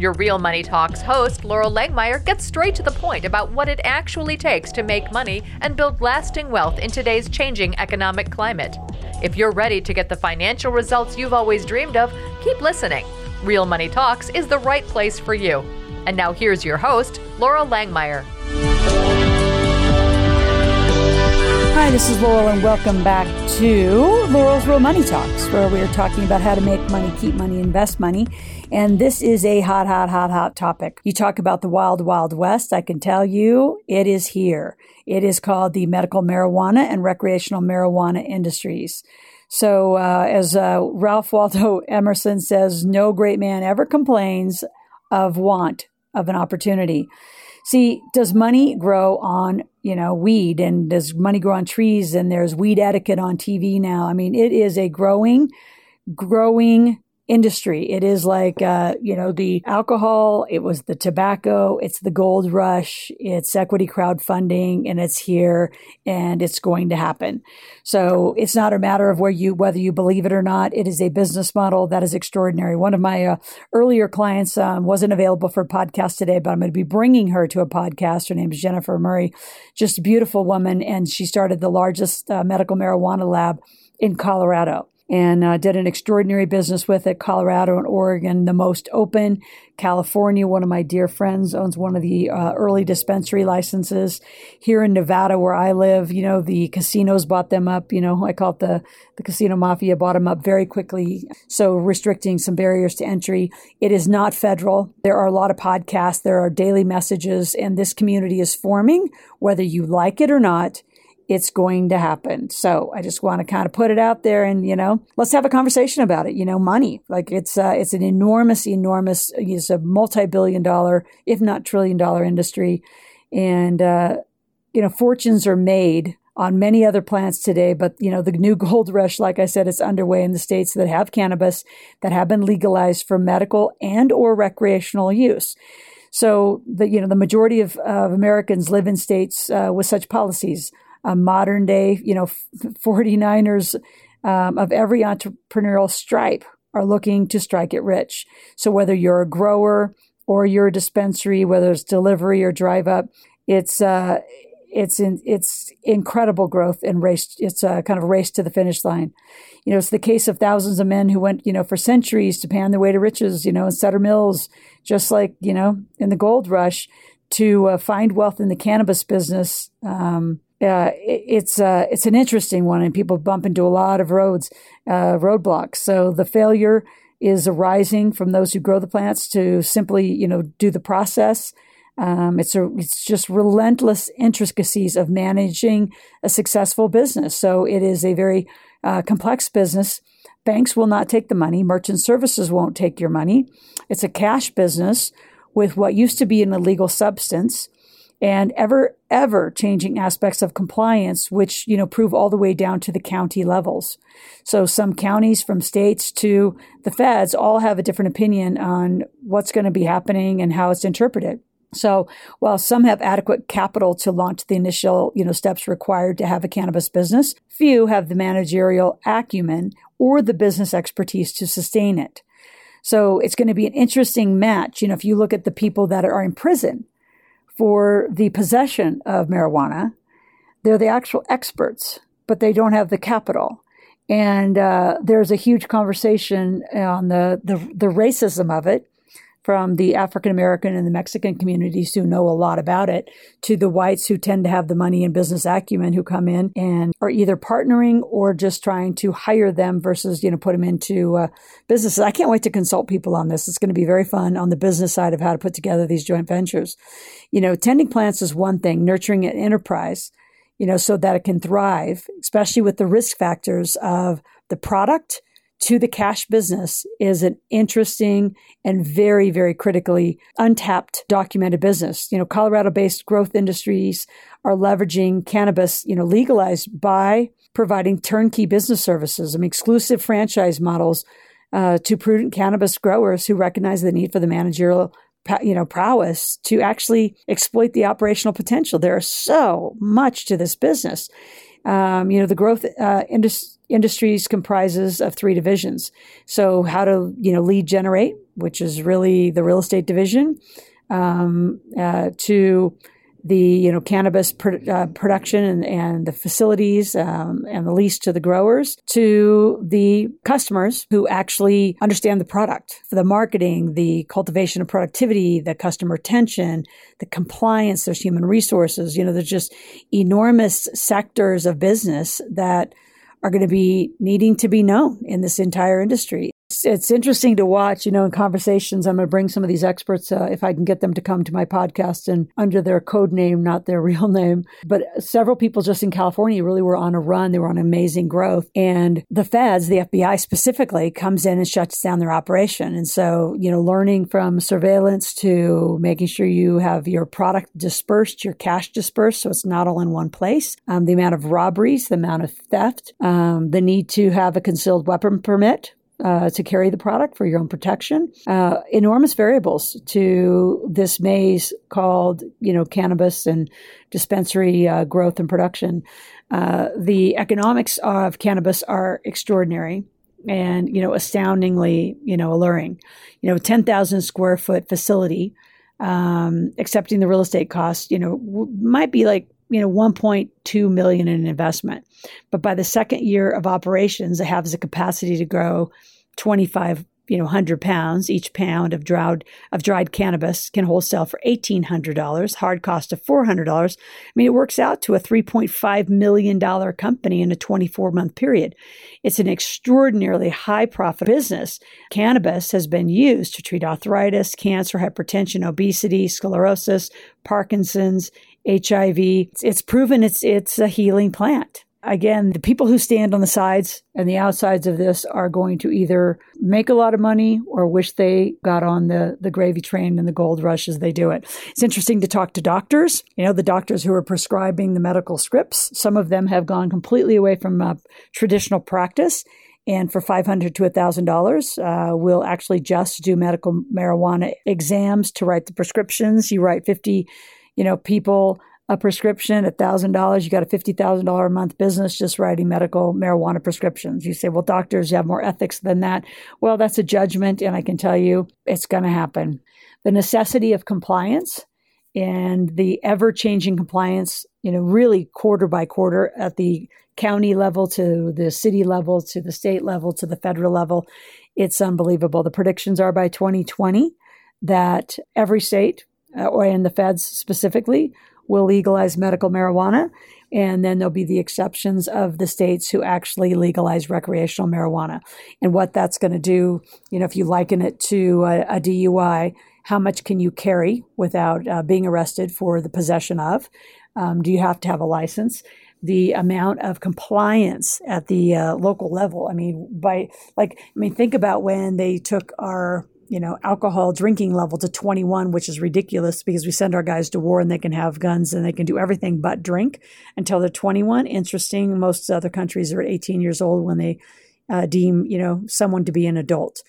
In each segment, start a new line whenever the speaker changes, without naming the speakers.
Your Real Money Talks host, Loral Langemeier, gets straight to the point about what it actually takes to make money and build lasting wealth in today's changing economic climate. If you're ready to get the financial results you've always dreamed of, keep listening. Real Money Talks is the right place for you. And now here's your host, Loral Langemeier.
Hi, this is Loral, and welcome back to Loral's Real Money Talks, where we're talking about how to make money, keep money, invest money. And this is a hot, hot, hot, hot topic. You talk about the wild, wild west. I can tell you it is here. It is called the medical marijuana and recreational marijuana industries. So, uh, as uh, Ralph Waldo Emerson says, no great man ever complains of want of an opportunity. See, does money grow on, you know, weed and does money grow on trees and there's weed etiquette on TV now? I mean, it is a growing, growing industry. It is like, uh, you know, the alcohol, it was the tobacco, it's the gold rush, it's equity crowdfunding, and it's here and it's going to happen. So it's not a matter of where you, whether you believe it or not. It is a business model that is extraordinary. One of my uh, earlier clients um, wasn't available for podcast today, but I'm going to be bringing her to a podcast. Her name is Jennifer Murray, just a beautiful woman. And she started the largest uh, medical marijuana lab in Colorado and uh, did an extraordinary business with it. Colorado and Oregon, the most open. California, one of my dear friends owns one of the uh, early dispensary licenses. Here in Nevada, where I live, you know, the casinos bought them up. You know, I call it the, the casino mafia bought them up very quickly. So restricting some barriers to entry. It is not federal. There are a lot of podcasts. There are daily messages and this community is forming, whether you like it or not it's going to happen. So I just want to kind of put it out there and, you know, let's have a conversation about it. You know, money, like it's, uh, it's an enormous, enormous, it's a multi-billion dollar, if not trillion dollar industry. And, uh, you know, fortunes are made on many other plants today, but you know, the new gold rush, like I said, is underway in the states that have cannabis that have been legalized for medical and or recreational use. So the, you know, the majority of, of Americans live in states uh, with such policies uh, modern day, you know, 49ers um, of every entrepreneurial stripe are looking to strike it rich. So whether you're a grower or you're a dispensary, whether it's delivery or drive up, it's uh, it's in, it's incredible growth and race. It's a kind of a race to the finish line. You know, it's the case of thousands of men who went, you know, for centuries to pan their way to riches. You know, in Sutter Mills, just like you know in the gold rush, to uh, find wealth in the cannabis business. Um, uh, it's uh, it's an interesting one, and people bump into a lot of roads uh, roadblocks. So the failure is arising from those who grow the plants to simply, you know, do the process. Um, it's a, it's just relentless intricacies of managing a successful business. So it is a very uh, complex business. Banks will not take the money. Merchant services won't take your money. It's a cash business with what used to be an illegal substance and ever ever changing aspects of compliance which you know prove all the way down to the county levels. So some counties from states to the feds all have a different opinion on what's going to be happening and how it's interpreted. So while some have adequate capital to launch the initial you know steps required to have a cannabis business few have the managerial acumen or the business expertise to sustain it. So it's going to be an interesting match. You know if you look at the people that are in prison for the possession of marijuana. They're the actual experts, but they don't have the capital. And uh, there's a huge conversation on the, the, the racism of it from the African American and the Mexican communities who know a lot about it to the whites who tend to have the money and business acumen who come in and are either partnering or just trying to hire them versus, you know, put them into uh, businesses. I can't wait to consult people on this. It's going to be very fun on the business side of how to put together these joint ventures. You know, tending plants is one thing, nurturing an enterprise, you know, so that it can thrive, especially with the risk factors of the product to the cash business is an interesting and very, very critically untapped documented business. You know, Colorado based growth industries are leveraging cannabis, you know, legalized by providing turnkey business services, I mean, exclusive franchise models uh, to prudent cannabis growers who recognize the need for the managerial you know prowess to actually exploit the operational potential. There is so much to this business. Um, you know, the growth uh, indus- industries comprises of three divisions. So, how to you know lead generate, which is really the real estate division, um, uh, to the you know cannabis uh, production and, and, the facilities um, and the lease to the growers to the customers who actually understand the product. For the marketing the cultivation of productivity the customer retention the compliance there's human resources you know there's just enormous sectors of business that are going to be needing to be known in this entire industry it's interesting to watch, you know, in conversations. I'm going to bring some of these experts uh, if I can get them to come to my podcast and under their code name, not their real name. But several people just in California really were on a run. They were on amazing growth. And the feds, the FBI specifically, comes in and shuts down their operation. And so, you know, learning from surveillance to making sure you have your product dispersed, your cash dispersed, so it's not all in one place. Um, the amount of robberies, the amount of theft, um, the need to have a concealed weapon permit, uh, to carry the product for your own protection. Uh, enormous variables to this maze called, you know, cannabis and dispensary uh, growth and production. Uh, the economics of cannabis are extraordinary and, you know, astoundingly, you know, alluring. You know, 10,000 square foot facility, um, accepting the real estate costs, you know, w- might be like you know 1.2 million in investment. But by the second year of operations it has the capacity to grow 25 you know 100 pounds. Each pound of dried of dried cannabis can wholesale for $1800 hard cost of $400 i mean it works out to a $3.5 million company in a 24 month period. It's an extraordinarily high profit business. Cannabis has been used to treat arthritis cancer hypertension obesity sclerosis parkinson's hiv it's, proven it's it's a healing plant again, the people who stand on the sides and the outsides of this are going to either make a lot of money or wish they got on the, the gravy train and the gold rush as they do it. It's interesting to talk to doctors, you know, the doctors who are prescribing the medical scripts. Some of them have gone completely away from uh, traditional practice. And for $500 to $1,000, uh, we'll actually just do medical marijuana exams to write the prescriptions. You write 50, you know, people a prescription at $1,000, you got a $50,000 a month business just writing medical marijuana prescriptions. You say, well, doctors, you have more ethics than that. Well, that's a judgment, and I can tell you it's going to happen. The necessity of compliance and the ever changing compliance, you know, really quarter by quarter at the county level to the city level to the state level to the federal level. It's unbelievable. The predictions are by 2020 that every state, or in the feds specifically, will legalize medical marijuana. And then there'll be the exceptions of the states who actually legalize recreational marijuana. And what that's going to do, you know, if you liken it to a, a DUI, how much can you carry without uh, being arrested for the possession of? Um, do you have to have a license? The amount of compliance at the uh, local level. I mean, by like, I mean, think about when they took our you know, alcohol drinking level to 21, which is ridiculous because we send our guys to war and they can have guns and they can do everything but drink until they're 21. Interesting. Most other countries are at 18 years old when they uh, deem, you know, someone to be an adult.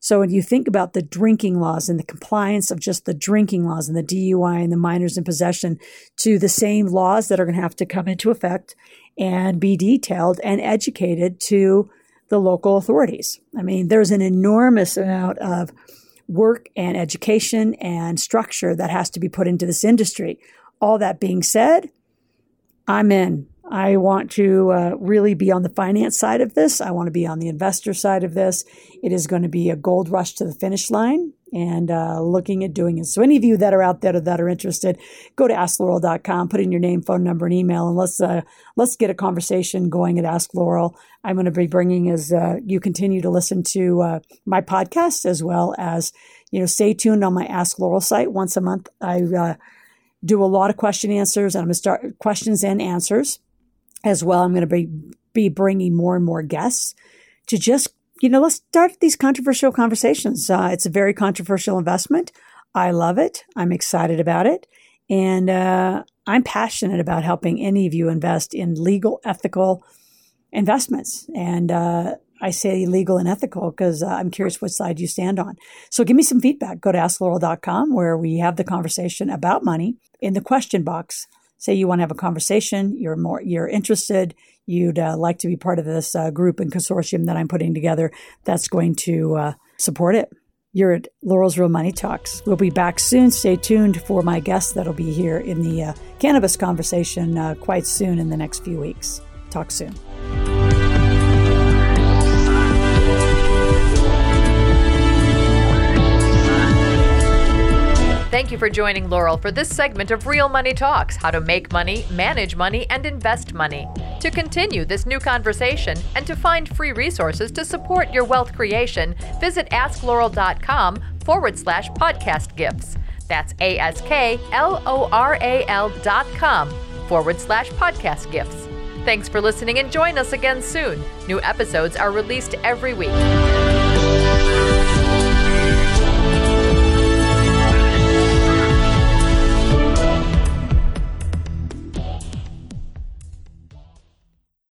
So when you think about the drinking laws and the compliance of just the drinking laws and the DUI and the minors in possession to the same laws that are going to have to come into effect and be detailed and educated to the local authorities. I mean, there's an enormous amount of work and education and structure that has to be put into this industry. All that being said, I'm in. I want to uh, really be on the finance side of this. I want to be on the investor side of this. It is going to be a gold rush to the finish line and uh, looking at doing it. So, any of you that are out there that are interested, go to askloral.com, put in your name, phone number, and email, and let's uh, let's get a conversation going at Ask Loral. I'm going to be bringing as uh, you continue to listen to uh, my podcast as well as you know stay tuned on my Ask Loral site once a month. I uh, do a lot of question answers, and I'm going to start questions and answers as well. I'm going to be, be bringing more and more guests to just, you know, let's start these controversial conversations. Uh, it's a very controversial investment. I love it. I'm excited about it. And uh, I'm passionate about helping any of you invest in legal, ethical, investments. And uh, I say legal and ethical because uh, I'm curious what side you stand on. So give me some feedback. Go to askloral.com where we have the conversation about money in the question box. Say you want to have a conversation, you're more, you're interested, you'd uh, like to be part of this uh, group and consortium that I'm putting together that's going to uh, support it. You're at Loral's Real Money Talks. We'll be back soon. Stay tuned for my guests that'll be here in the uh, cannabis conversation uh, quite soon in the next few weeks. Talk soon.
For joining Loral for this segment of Real Money Talks how to make money, manage money, and invest money. To continue this new conversation and to find free resources to support your wealth creation, visit askloral.com forward slash podcast gifts. That's A S K L O R A L dot com forward slash podcast gifts. Thanks for listening and join us again soon. New episodes are released every week.